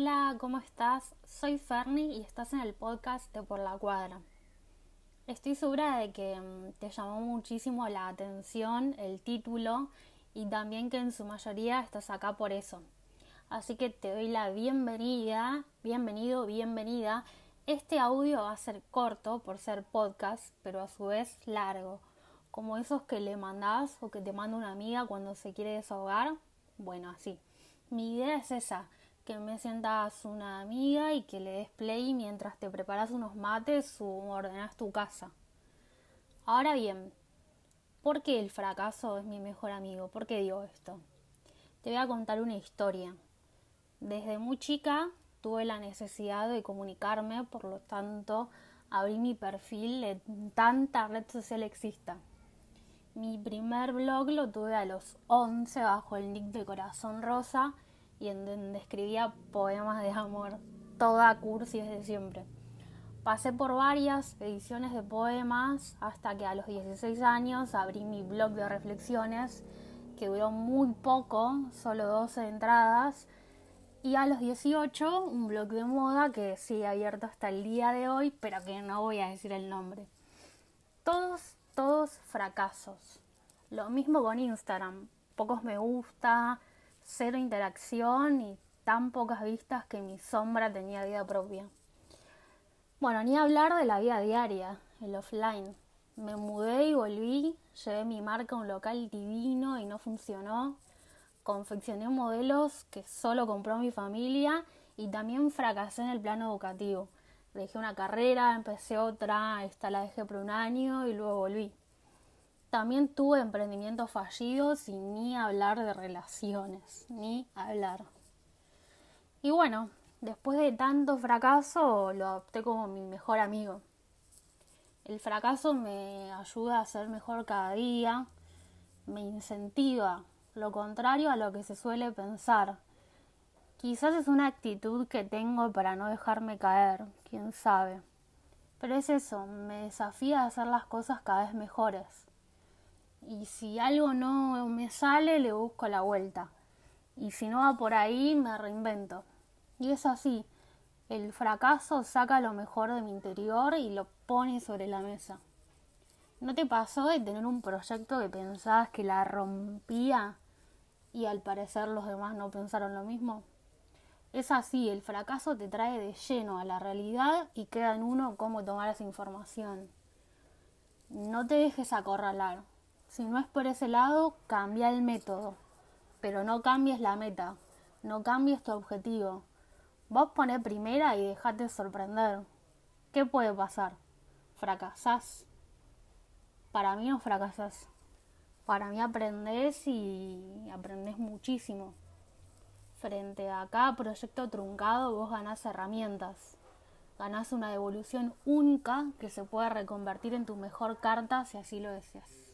Hola, ¿cómo estás? Soy Ferni y estás en el podcast de Por la Cuadra. Estoy segura de que mm, te llamó muchísimo la atención el título y también que en su mayoría estás acá por eso. Así que te doy la bienvenida, bienvenido, bienvenida. Este audio va a ser corto por ser podcast, pero a su vez largo, como esos que le mandás o que te manda una amiga cuando se quiere desahogar. Bueno, así. Mi idea es esa, que me sientas una amiga y que le des play mientras te preparas unos mates o ordenas tu casa. Ahora bien, ¿por qué el fracaso es mi mejor amigo? ¿Por qué digo esto? Te voy a contar una historia. Desde muy chica tuve la necesidad de comunicarme, por lo tanto abrí mi perfil en tanta red social exista. Mi primer blog lo tuve a los 11 bajo el nick de Corazón Rosa y en donde escribía poemas de amor, toda cursi desde siempre. Pasé por varias ediciones de poemas hasta que a los 16 años abrí mi blog de reflexiones, que duró muy poco, solo 12 entradas, y a los 18 un blog de moda que sigue abierto hasta el día de hoy, pero que no voy a decir el nombre. Todos, todos fracasos. Lo mismo con Instagram. Pocos me gusta, cero interacción y tan pocas vistas que mi sombra tenía vida propia. Bueno, ni hablar de la vida diaria, el offline. Me mudé y volví, llevé mi marca a un local divino y no funcionó. Confeccioné modelos que solo compró mi familia y también fracasé en el plano educativo. Dejé una carrera, empecé otra, esta la dejé por un año y luego volví. También tuve emprendimientos fallidos y ni hablar de relaciones, ni hablar. Y bueno, después de tanto fracaso lo adopté como mi mejor amigo. El fracaso me ayuda a ser mejor cada día, me incentiva, lo contrario a lo que se suele pensar. Quizás es una actitud que tengo para no dejarme caer, quién sabe. Pero es eso, me desafía a hacer las cosas cada vez mejores y si algo no me sale le busco la vuelta y si no va por ahí me reinvento. Y es así, el fracaso saca lo mejor de mi interior y lo pone sobre la mesa. ¿No te pasó de tener un proyecto que pensabas que la rompía y al parecer los demás no pensaron lo mismo? Es así, el fracaso te trae de lleno a la realidad y queda en uno cómo tomar esa información. No te dejes acorralar, si no es por ese lado, cambia el método, pero no cambies la meta, no cambies tu objetivo. Vos poné primera y dejate sorprender. ¿Qué puede pasar? ¿Fracasás? Para mí no fracasás. Para mí aprendés y aprendés muchísimo. Frente a cada proyecto truncado vos ganás herramientas. Ganás una devolución única que se puede reconvertir en tu mejor carta si así lo deseas.